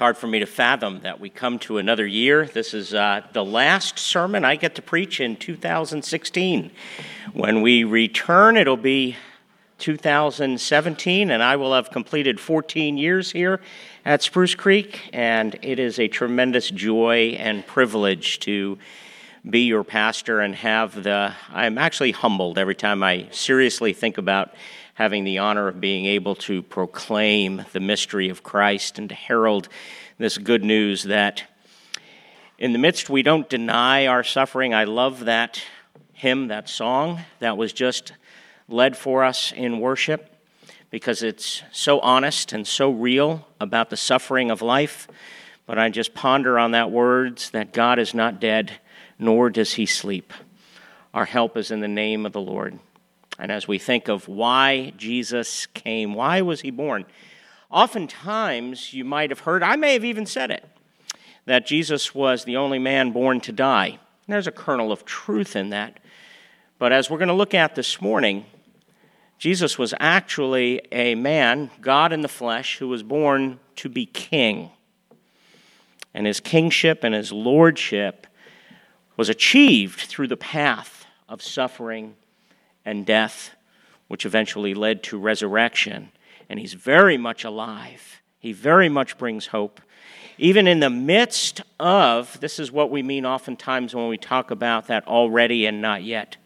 hard for me to fathom that we come to another year. This is uh, the last sermon I get to preach in 2016. When we return, it'll be 2017, and I will have completed 14 years here at Spruce Creek, and it is a tremendous joy and privilege to be your pastor and have the. I'm actually humbled every time I seriously think about having the honor of being able to proclaim the mystery of Christ and to herald this good news that in the midst we don't deny our suffering. I love that hymn, that song that was just led for us in worship because it's so honest and so real about the suffering of life. But I just ponder on that words that God is not dead, nor does he sleep. Our help is in the name of the Lord. And as we think of why Jesus came, why was he born? Oftentimes, you might have heard, I may have even said it, that Jesus was the only man born to die. And there's a kernel of truth in that. But as we're going to look at this morning, Jesus was actually a man, God in the flesh, who was born to be king. And his kingship and his lordship was achieved through the path of suffering and death, which eventually led to resurrection. And he's very much alive. He very much brings hope. Even in the midst of, this is what we mean oftentimes when we talk about that already and not yet.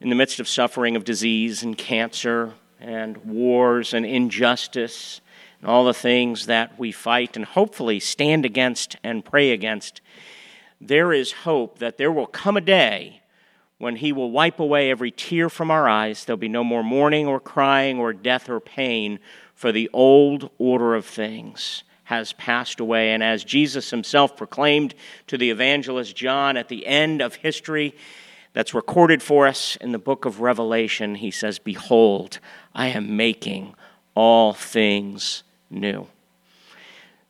In the midst of suffering of disease and cancer and wars and injustice and all the things that we fight and hopefully stand against and pray against, there is hope that there will come a day when he will wipe away every tear from our eyes. There'll be no more mourning or crying or death or pain, for the old order of things has passed away. And as Jesus himself proclaimed to the evangelist John at the end of history, that's recorded for us in the book of Revelation, he says, Behold, I am making all things new.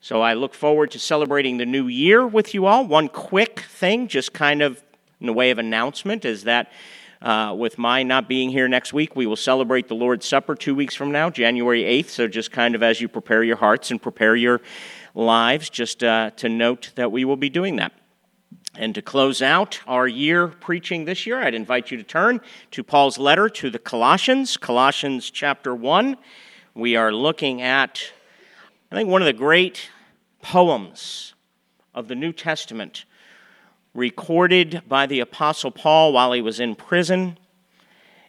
So I look forward to celebrating the new year with you all. One quick thing, just kind of in the way of announcement is that uh, with my not being here next week, we will celebrate the Lord's Supper two weeks from now, January 8th. So just kind of as you prepare your hearts and prepare your lives, just uh, to note that we will be doing that. And to close out our year preaching this year, I'd invite you to turn to Paul's letter to the Colossians, Colossians chapter 1. We are looking at, I think, one of the great poems of the New Testament recorded by the Apostle Paul while he was in prison,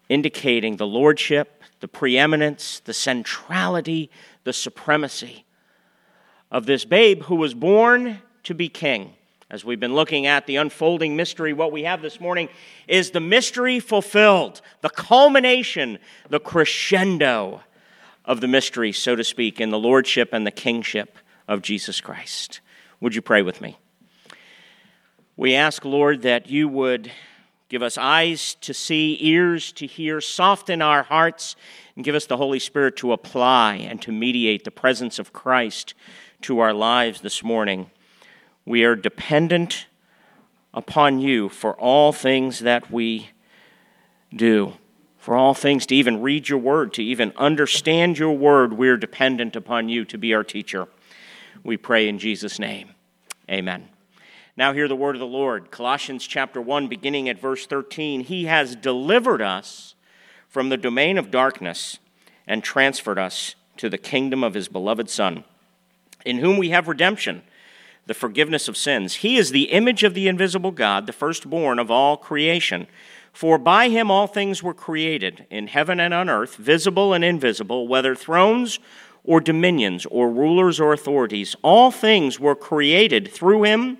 indicating the lordship, the preeminence, the centrality, the supremacy of this babe who was born to be king. As we've been looking at the unfolding mystery, what we have this morning is the mystery fulfilled, the culmination, the crescendo of the mystery, so to speak, in the lordship and the kingship of Jesus Christ. Would you pray with me? We ask, Lord, that you would give us eyes to see, ears to hear, soften our hearts, and give us the Holy Spirit to apply and to mediate the presence of Christ to our lives this morning. We are dependent upon you for all things that we do. For all things, to even read your word, to even understand your word, we're dependent upon you to be our teacher. We pray in Jesus' name. Amen. Now, hear the word of the Lord. Colossians chapter 1, beginning at verse 13. He has delivered us from the domain of darkness and transferred us to the kingdom of his beloved Son, in whom we have redemption, the forgiveness of sins. He is the image of the invisible God, the firstborn of all creation. For by him all things were created, in heaven and on earth, visible and invisible, whether thrones or dominions or rulers or authorities. All things were created through him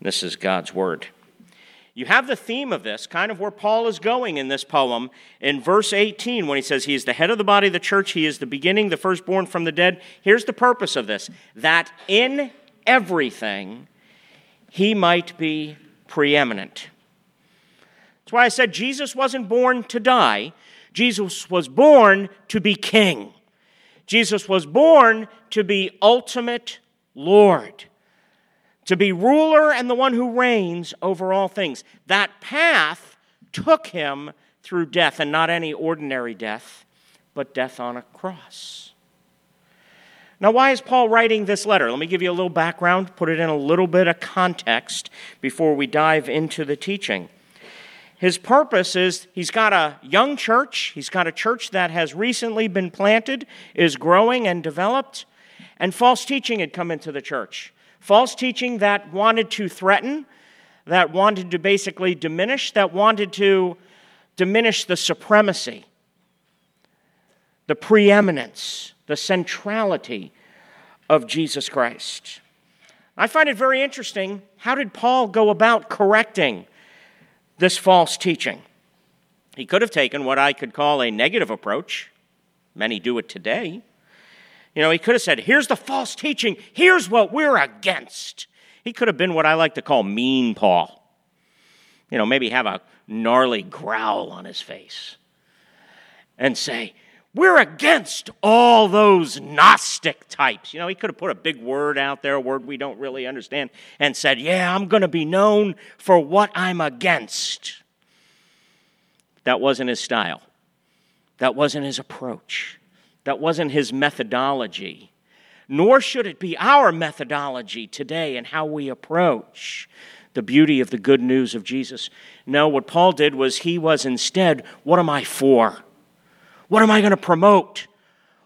This is God's word. You have the theme of this, kind of where Paul is going in this poem in verse 18 when he says, He is the head of the body of the church, He is the beginning, the firstborn from the dead. Here's the purpose of this that in everything, he might be preeminent. That's why I said Jesus wasn't born to die, Jesus was born to be king. Jesus was born to be ultimate Lord, to be ruler and the one who reigns over all things. That path took him through death, and not any ordinary death, but death on a cross. Now, why is Paul writing this letter? Let me give you a little background, put it in a little bit of context before we dive into the teaching. His purpose is he's got a young church, he's got a church that has recently been planted, is growing and developed, and false teaching had come into the church. False teaching that wanted to threaten, that wanted to basically diminish, that wanted to diminish the supremacy, the preeminence, the centrality of Jesus Christ. I find it very interesting. How did Paul go about correcting this false teaching? He could have taken what I could call a negative approach. Many do it today. You know, he could have said, Here's the false teaching, here's what we're against. He could have been what I like to call mean Paul. You know, maybe have a gnarly growl on his face and say, We're against all those Gnostic types. You know, he could have put a big word out there, a word we don't really understand, and said, Yeah, I'm going to be known for what I'm against. That wasn't his style, that wasn't his approach, that wasn't his methodology. Nor should it be our methodology today and how we approach the beauty of the good news of Jesus. No, what Paul did was he was instead, what am I for? What am I going to promote?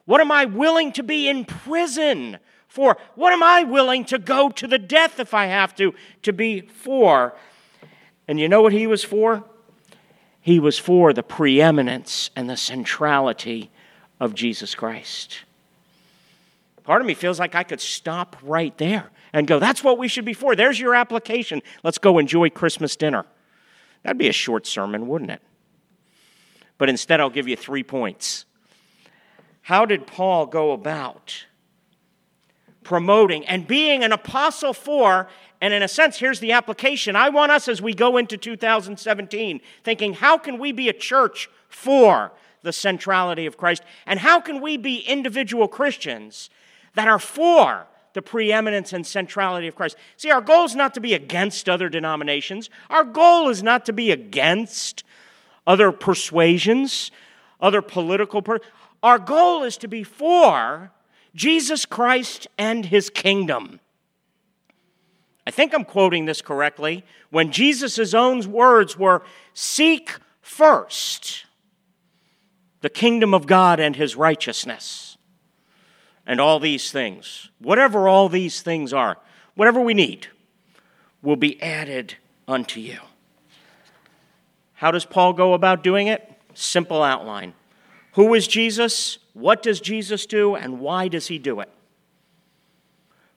What am I willing to be in prison for? What am I willing to go to the death if I have to, to be for? And you know what he was for? He was for the preeminence and the centrality of Jesus Christ. Part of me feels like I could stop right there and go, that's what we should be for. There's your application. Let's go enjoy Christmas dinner. That'd be a short sermon, wouldn't it? But instead, I'll give you three points. How did Paul go about promoting and being an apostle for? And in a sense, here's the application. I want us as we go into 2017 thinking, how can we be a church for the centrality of Christ? And how can we be individual Christians that are for the preeminence and centrality of Christ. See, our goal is not to be against other denominations, our goal is not to be against other persuasions, other political. Per- our goal is to be for Jesus Christ and his kingdom. I think I'm quoting this correctly. When Jesus' own words were, Seek first the kingdom of God and his righteousness and all these things, whatever all these things are, whatever we need, will be added unto you. How does Paul go about doing it? Simple outline. Who is Jesus? What does Jesus do? And why does he do it?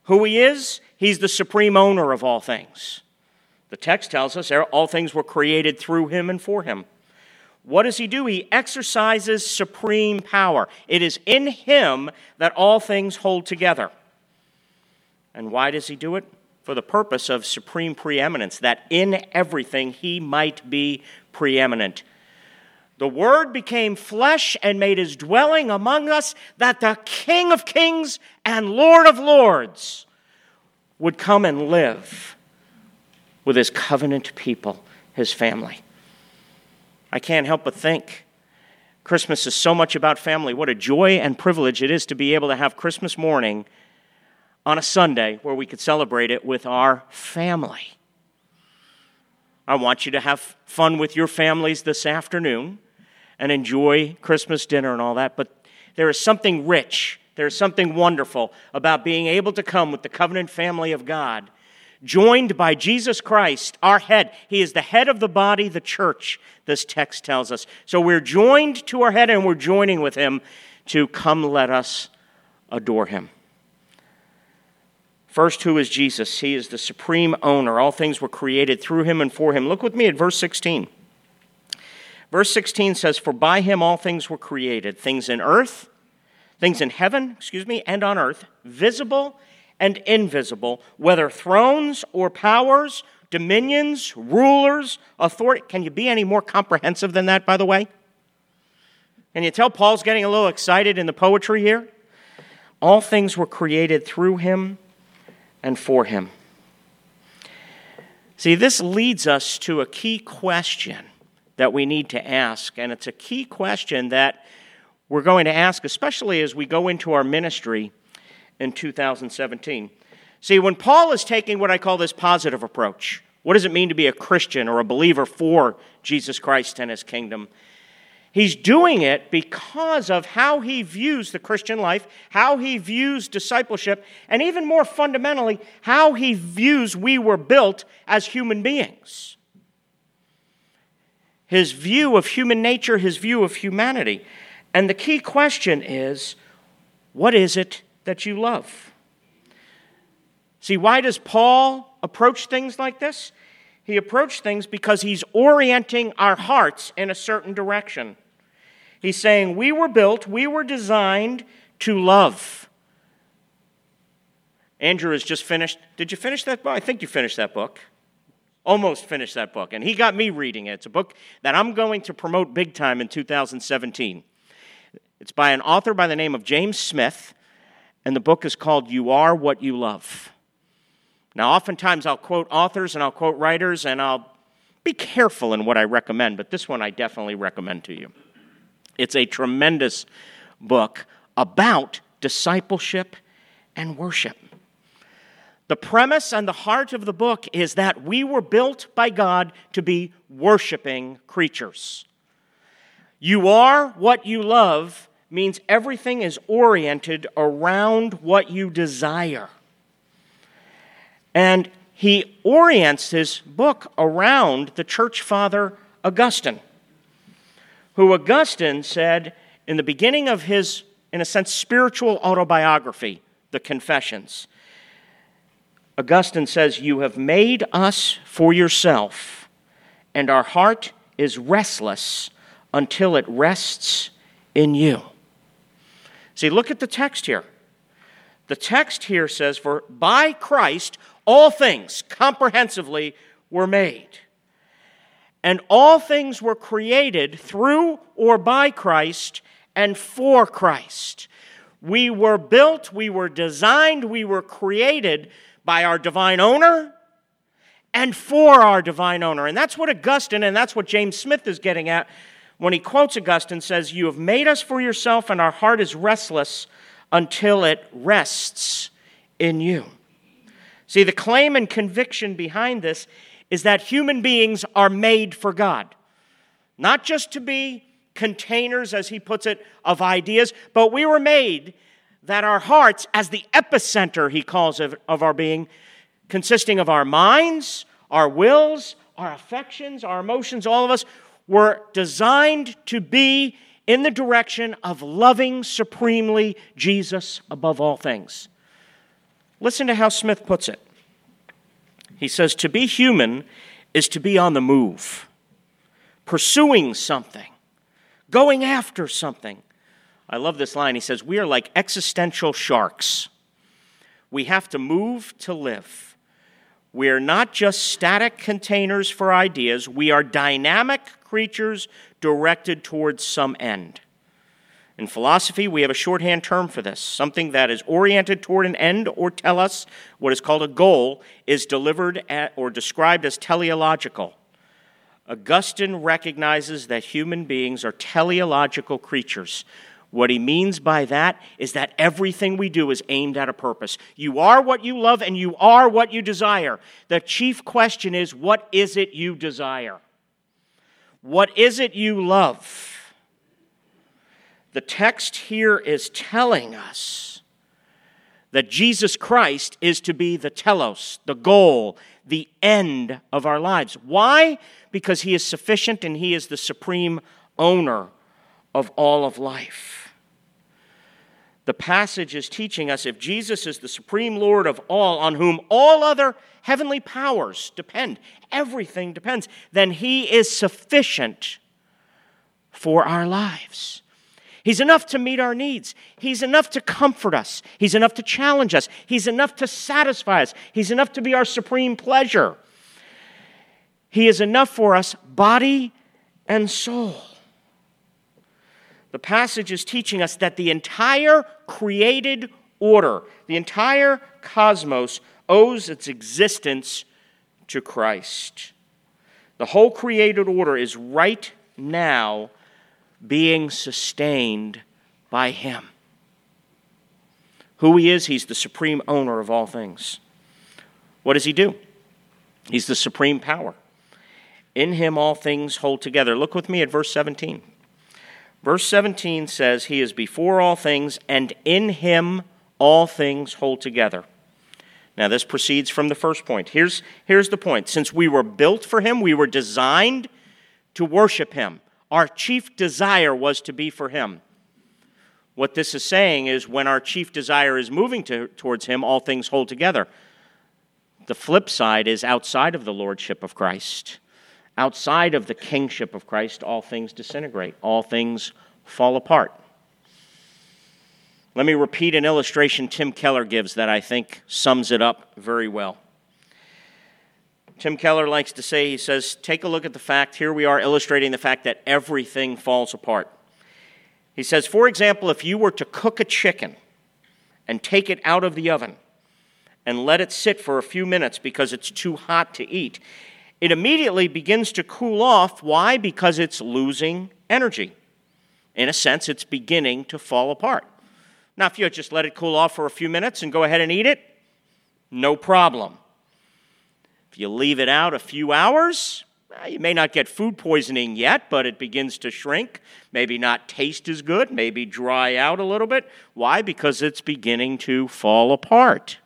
Who he is? He's the supreme owner of all things. The text tells us all things were created through him and for him. What does he do? He exercises supreme power. It is in him that all things hold together. And why does he do it? For the purpose of supreme preeminence, that in everything he might be preeminent. The Word became flesh and made his dwelling among us, that the King of kings and Lord of lords would come and live with his covenant people, his family. I can't help but think Christmas is so much about family. What a joy and privilege it is to be able to have Christmas morning on a Sunday where we could celebrate it with our family. I want you to have fun with your families this afternoon and enjoy Christmas dinner and all that, but there is something rich, there is something wonderful about being able to come with the covenant family of God joined by Jesus Christ, our head. He is the head of the body, the church, this text tells us. So we're joined to our head and we're joining with him to come let us adore him. First, who is Jesus? He is the supreme owner. All things were created through him and for him. Look with me at verse 16. Verse 16 says, For by him all things were created, things in earth, things in heaven, excuse me, and on earth, visible and invisible, whether thrones or powers, dominions, rulers, authority. Can you be any more comprehensive than that, by the way? Can you tell Paul's getting a little excited in the poetry here? All things were created through him and for him. See, this leads us to a key question that we need to ask, and it's a key question that we're going to ask, especially as we go into our ministry in 2017. See, when Paul is taking what I call this positive approach, what does it mean to be a Christian or a believer for Jesus Christ and his kingdom? He's doing it because of how he views the Christian life, how he views discipleship, and even more fundamentally, how he views we were built as human beings. His view of human nature, his view of humanity. And the key question is what is it that you love? See, why does Paul approach things like this? He approached things because he's orienting our hearts in a certain direction. He's saying, We were built, we were designed to love. Andrew has just finished. Did you finish that book? I think you finished that book. Almost finished that book. And he got me reading it. It's a book that I'm going to promote big time in 2017. It's by an author by the name of James Smith, and the book is called You Are What You Love. Now, oftentimes I'll quote authors and I'll quote writers, and I'll be careful in what I recommend, but this one I definitely recommend to you. It's a tremendous book about discipleship and worship. The premise and the heart of the book is that we were built by God to be worshiping creatures. You are what you love means everything is oriented around what you desire. And he orients his book around the church father Augustine, who Augustine said in the beginning of his, in a sense, spiritual autobiography, The Confessions. Augustine says, You have made us for yourself, and our heart is restless until it rests in you. See, look at the text here. The text here says, For by Christ all things comprehensively were made. And all things were created through or by Christ and for Christ. We were built, we were designed, we were created by our divine owner and for our divine owner. And that's what Augustine and that's what James Smith is getting at when he quotes Augustine, says, You have made us for yourself, and our heart is restless until it rests in you. See, the claim and conviction behind this is that human beings are made for God. Not just to be containers, as he puts it, of ideas, but we were made that our hearts, as the epicenter, he calls it, of our being, consisting of our minds, our wills, our affections, our emotions, all of us, were designed to be in the direction of loving supremely Jesus above all things. Listen to how Smith puts it. He says, To be human is to be on the move, pursuing something, going after something. I love this line. He says, We are like existential sharks. We have to move to live. We are not just static containers for ideas, we are dynamic creatures directed towards some end. In philosophy, we have a shorthand term for this. Something that is oriented toward an end or telos, what is called a goal, is delivered at, or described as teleological. Augustine recognizes that human beings are teleological creatures. What he means by that is that everything we do is aimed at a purpose. You are what you love and you are what you desire. The chief question is what is it you desire? What is it you love? The text here is telling us that Jesus Christ is to be the telos, the goal, the end of our lives. Why? Because he is sufficient and he is the supreme owner of all of life the passage is teaching us if Jesus is the supreme Lord of all, on whom all other heavenly powers depend, everything depends, then he is sufficient for our lives. He's enough to meet our needs. He's enough to comfort us. He's enough to challenge us. He's enough to satisfy us. He's enough to be our supreme pleasure. He is enough for us, body and soul. The passage is teaching us that the entire created order, the entire cosmos, owes its existence to Christ. The whole created order is right now being sustained by Him. Who He is, He's the supreme owner of all things. What does He do? He's the supreme power. In Him, all things hold together. Look with me at verse 17. Verse 17 says, He is before all things, and in Him all things hold together. Now, this proceeds from the first point. Here's, here's the point. Since we were built for Him, we were designed to worship Him. Our chief desire was to be for Him. What this is saying is when our chief desire is moving to, towards Him, all things hold together. The flip side is outside of the Lordship of Christ, outside of the kingship of Christ, all things disintegrate, all things fall apart. Let me repeat an illustration Tim Keller gives that I think sums it up very well. Tim Keller likes to say, he says, take a look at the fact, here we are illustrating the fact that everything falls apart. He says, for example, if you were to cook a chicken and take it out of the oven and let it sit for a few minutes because it's too hot to eat, it immediately begins to cool off. Why? Because it's losing energy. In a sense, it's beginning to fall apart. Now, if you just let it cool off for a few minutes and go ahead and eat it, no problem. If you leave it out a few hours, eh, you may not get food poisoning yet, but it begins to shrink, maybe not taste as good, maybe dry out a little bit. Why? Because it's beginning to fall apart.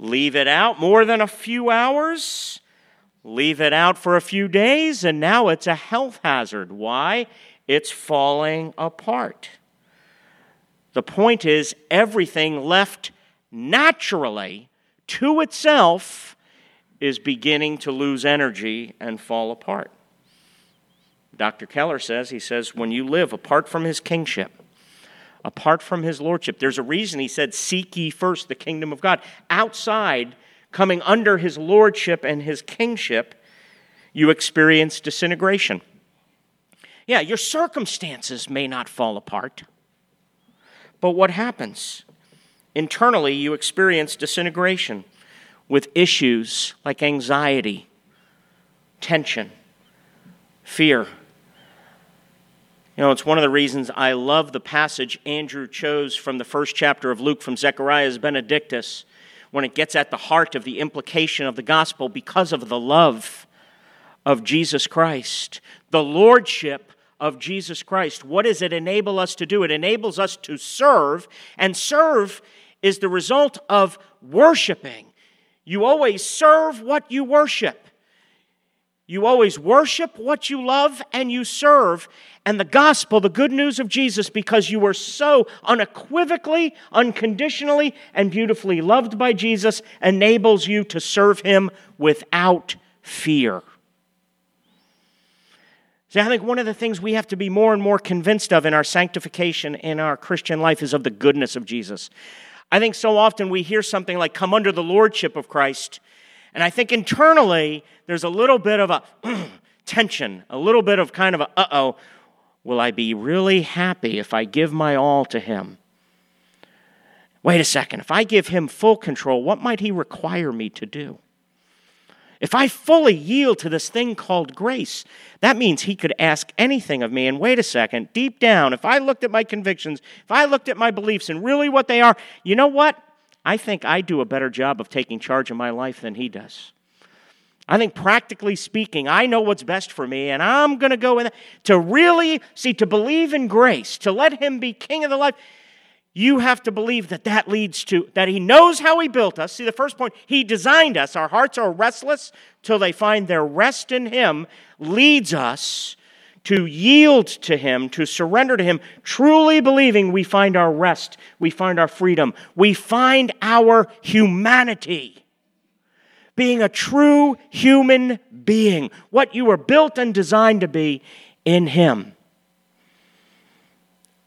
Leave it out more than a few hours, leave it out for a few days, and now it's a health hazard. Why? It's falling apart. The point is, everything left naturally to itself is beginning to lose energy and fall apart. Dr. Keller says, he says, when you live apart from his kingship, apart from his lordship, there's a reason he said, Seek ye first the kingdom of God. Outside, coming under his lordship and his kingship, you experience disintegration. Yeah, your circumstances may not fall apart but what happens? Internally, you experience disintegration with issues like anxiety, tension, fear. You know, it's one of the reasons I love the passage Andrew chose from the first chapter of Luke from Zechariah's Benedictus when it gets at the heart of the implication of the gospel because of the love of Jesus Christ, the lordship of Jesus Christ. What does it enable us to do? It enables us to serve, and serve is the result of worshiping. You always serve what you worship. You always worship what you love and you serve. And the gospel, the good news of Jesus, because you were so unequivocally, unconditionally, and beautifully loved by Jesus, enables you to serve him without fear. See, I think one of the things we have to be more and more convinced of in our sanctification in our Christian life is of the goodness of Jesus. I think so often we hear something like, come under the lordship of Christ. And I think internally there's a little bit of a tension, a little bit of kind of a, uh oh, will I be really happy if I give my all to Him? Wait a second, if I give Him full control, what might He require me to do? If I fully yield to this thing called grace, that means he could ask anything of me. And wait a second, deep down, if I looked at my convictions, if I looked at my beliefs and really what they are, you know what? I think I do a better job of taking charge of my life than he does. I think practically speaking, I know what's best for me, and I'm going to go in to really see, to believe in grace, to let him be king of the life you have to believe that that leads to that he knows how he built us. See the first point he designed us. Our hearts are restless till they find their rest in him leads us to yield to him to surrender to him truly believing we find our rest we find our freedom we find our humanity being a true human being what you were built and designed to be in him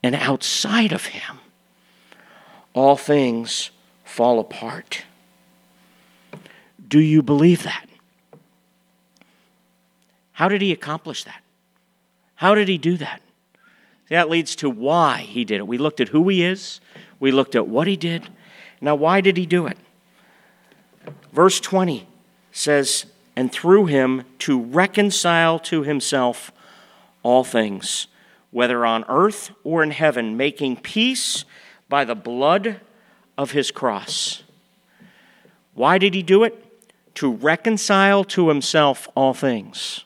and outside of him, all things fall apart. Do you believe that? How did he accomplish that? How did he do that? That leads to why he did it. We looked at who he is, we looked at what he did. Now, why did he do it? Verse 20 says, And through him to reconcile to himself all things, whether on earth or in heaven, making peace by the blood of his cross. Why did he do it? To reconcile to himself all things.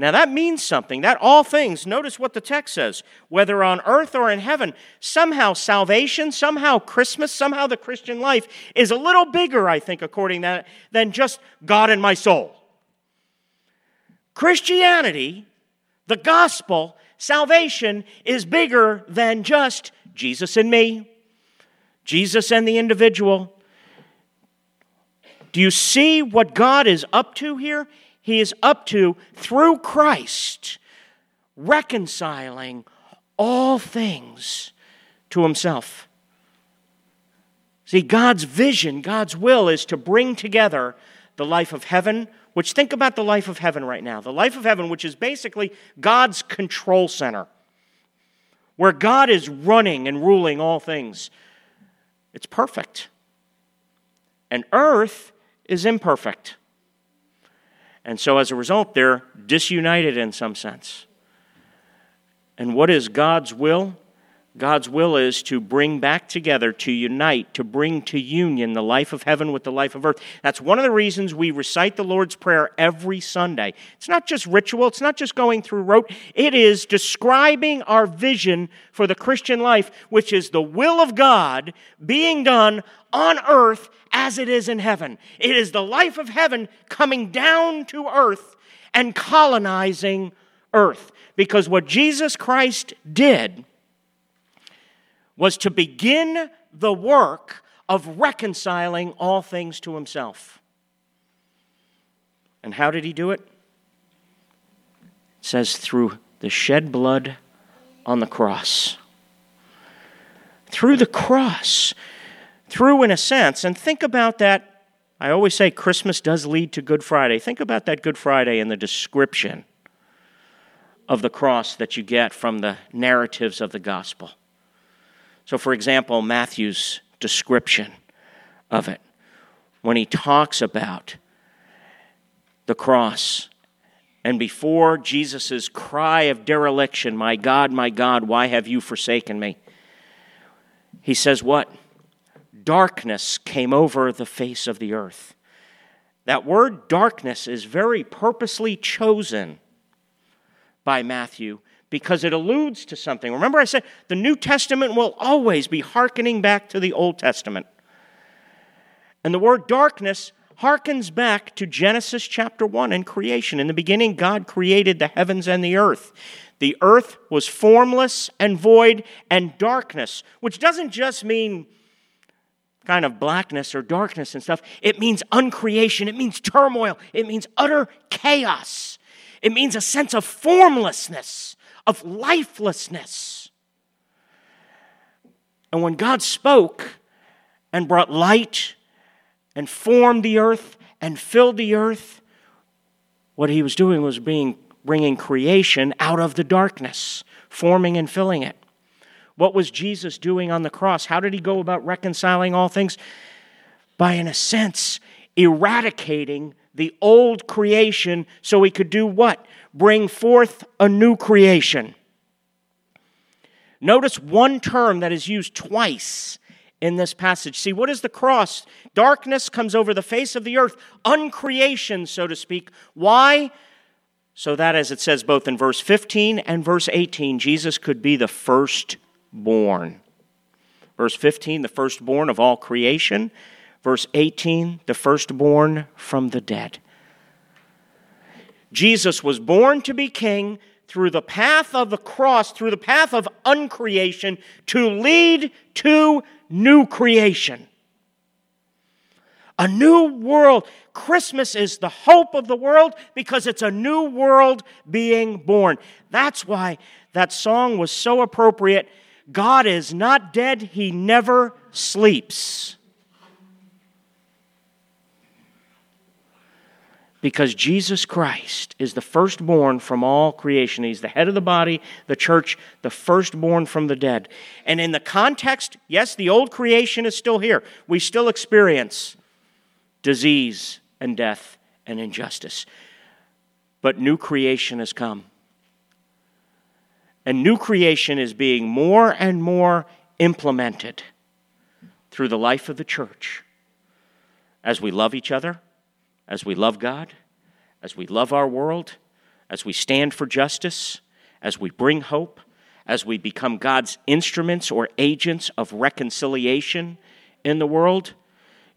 Now that means something. That all things, notice what the text says, whether on earth or in heaven, somehow salvation, somehow Christmas, somehow the Christian life is a little bigger, I think, according to that, than just God and my soul. Christianity, the gospel, salvation is bigger than just Jesus and me, Jesus and the individual. Do you see what God is up to here? He is up to through Christ, reconciling all things to himself. See, God's vision, God's will is to bring together the life of heaven, which think about the life of heaven right now. The life of heaven, which is basically God's control center, where God is running and ruling all things. It's perfect. And earth is imperfect. And so as a result, they're disunited in some sense. And what is God's will? God's will is to bring back together, to unite, to bring to union the life of heaven with the life of earth. That's one of the reasons we recite the Lord's Prayer every Sunday. It's not just ritual, it's not just going through rote, it is describing our vision for the Christian life, which is the will of God being done on earth as it is in heaven. It is the life of heaven coming down to earth and colonizing earth. Because what Jesus Christ did was to begin the work of reconciling all things to himself. And how did he do it? It says through the shed blood on the cross. Through the cross. Through, in a sense, and think about that. I always say Christmas does lead to Good Friday. Think about that Good Friday and the description of the cross that you get from the narratives of the gospel. So, for example, Matthew's description of it, when he talks about the cross, and before Jesus' cry of dereliction, My God, my God, why have you forsaken me? He says, What? Darkness came over the face of the earth. That word darkness is very purposely chosen by Matthew because it alludes to something. Remember, I said the New Testament will always be hearkening back to the Old Testament. And the word darkness harkens back to Genesis chapter 1 and creation. In the beginning, God created the heavens and the earth. The earth was formless and void and darkness, which doesn't just mean kind of blackness or darkness and stuff. It means uncreation, it means turmoil, it means utter chaos, it means a sense of formlessness of lifelessness. And when God spoke and brought light and formed the earth and filled the earth, what he was doing was being, bringing creation out of the darkness, forming and filling it. What was Jesus doing on the cross? How did he go about reconciling all things? By, in a sense, eradicating the old creation so he could do what? bring forth a new creation. Notice one term that is used twice in this passage. See, what is the cross? Darkness comes over the face of the earth, uncreation, so to speak. Why? So that, as it says both in verse 15 and verse 18, Jesus could be the firstborn. Verse 15, the firstborn of all creation. Verse 18, the firstborn from the dead. Jesus was born to be king through the path of the cross, through the path of uncreation, to lead to new creation. A new world. Christmas is the hope of the world because it's a new world being born. That's why that song was so appropriate. God is not dead, He never sleeps. Because Jesus Christ is the firstborn from all creation. He's the head of the body, the church, the firstborn from the dead. And in the context, yes, the old creation is still here. We still experience disease and death and injustice. But new creation has come. And new creation is being more and more implemented through the life of the church as we love each other as we love God, as we love our world, as we stand for justice, as we bring hope, as we become God's instruments or agents of reconciliation in the world.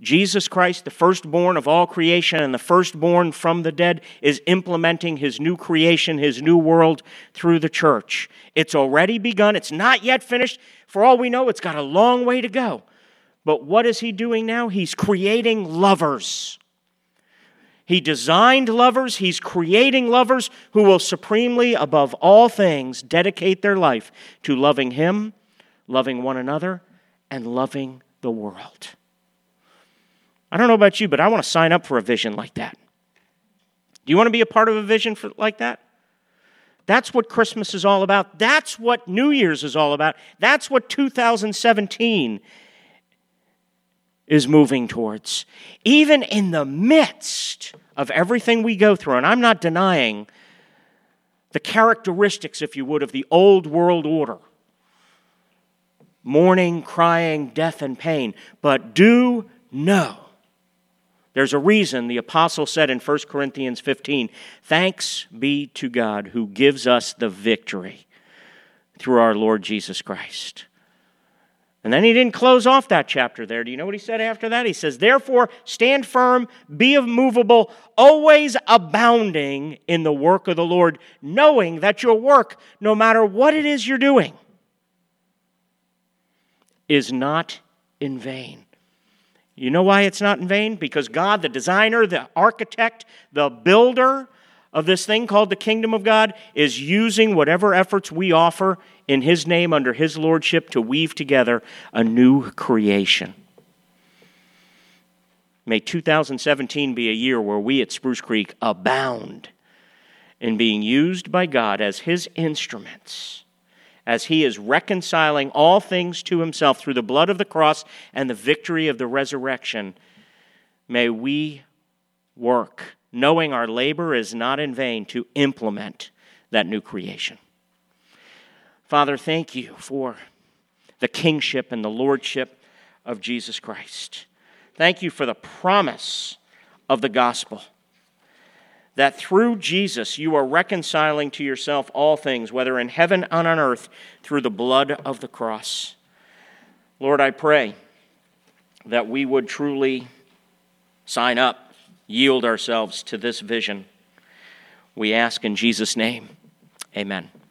Jesus Christ, the firstborn of all creation and the firstborn from the dead, is implementing his new creation, his new world through the church. It's already begun. It's not yet finished. For all we know, it's got a long way to go. But what is he doing now? He's creating lovers he designed lovers, He's creating lovers who will supremely, above all things, dedicate their life to loving Him, loving one another, and loving the world. I don't know about you, but I want to sign up for a vision like that. Do you want to be a part of a vision for, like that? That's what Christmas is all about. That's what New Year's is all about. That's what 2017 is moving towards. Even in the midst of everything we go through, and I'm not denying the characteristics, if you would, of the old world order mourning, crying, death, and pain. But do know there's a reason the apostle said in 1 Corinthians 15 Thanks be to God who gives us the victory through our Lord Jesus Christ. And then he didn't close off that chapter there. Do you know what he said after that? He says, Therefore, stand firm, be immovable, always abounding in the work of the Lord, knowing that your work, no matter what it is you're doing, is not in vain. You know why it's not in vain? Because God, the designer, the architect, the builder of this thing called the kingdom of God, is using whatever efforts we offer in His name under His lordship to weave together a new creation. May 2017 be a year where we at Spruce Creek abound in being used by God as His instruments, as He is reconciling all things to Himself through the blood of the cross and the victory of the resurrection. May we work, knowing our labor is not in vain, to implement that new creation. Father, thank you for the kingship and the lordship of Jesus Christ. Thank you for the promise of the gospel that through Jesus you are reconciling to yourself all things, whether in heaven and on earth, through the blood of the cross. Lord, I pray that we would truly sign up, yield ourselves to this vision. We ask in Jesus' name. Amen.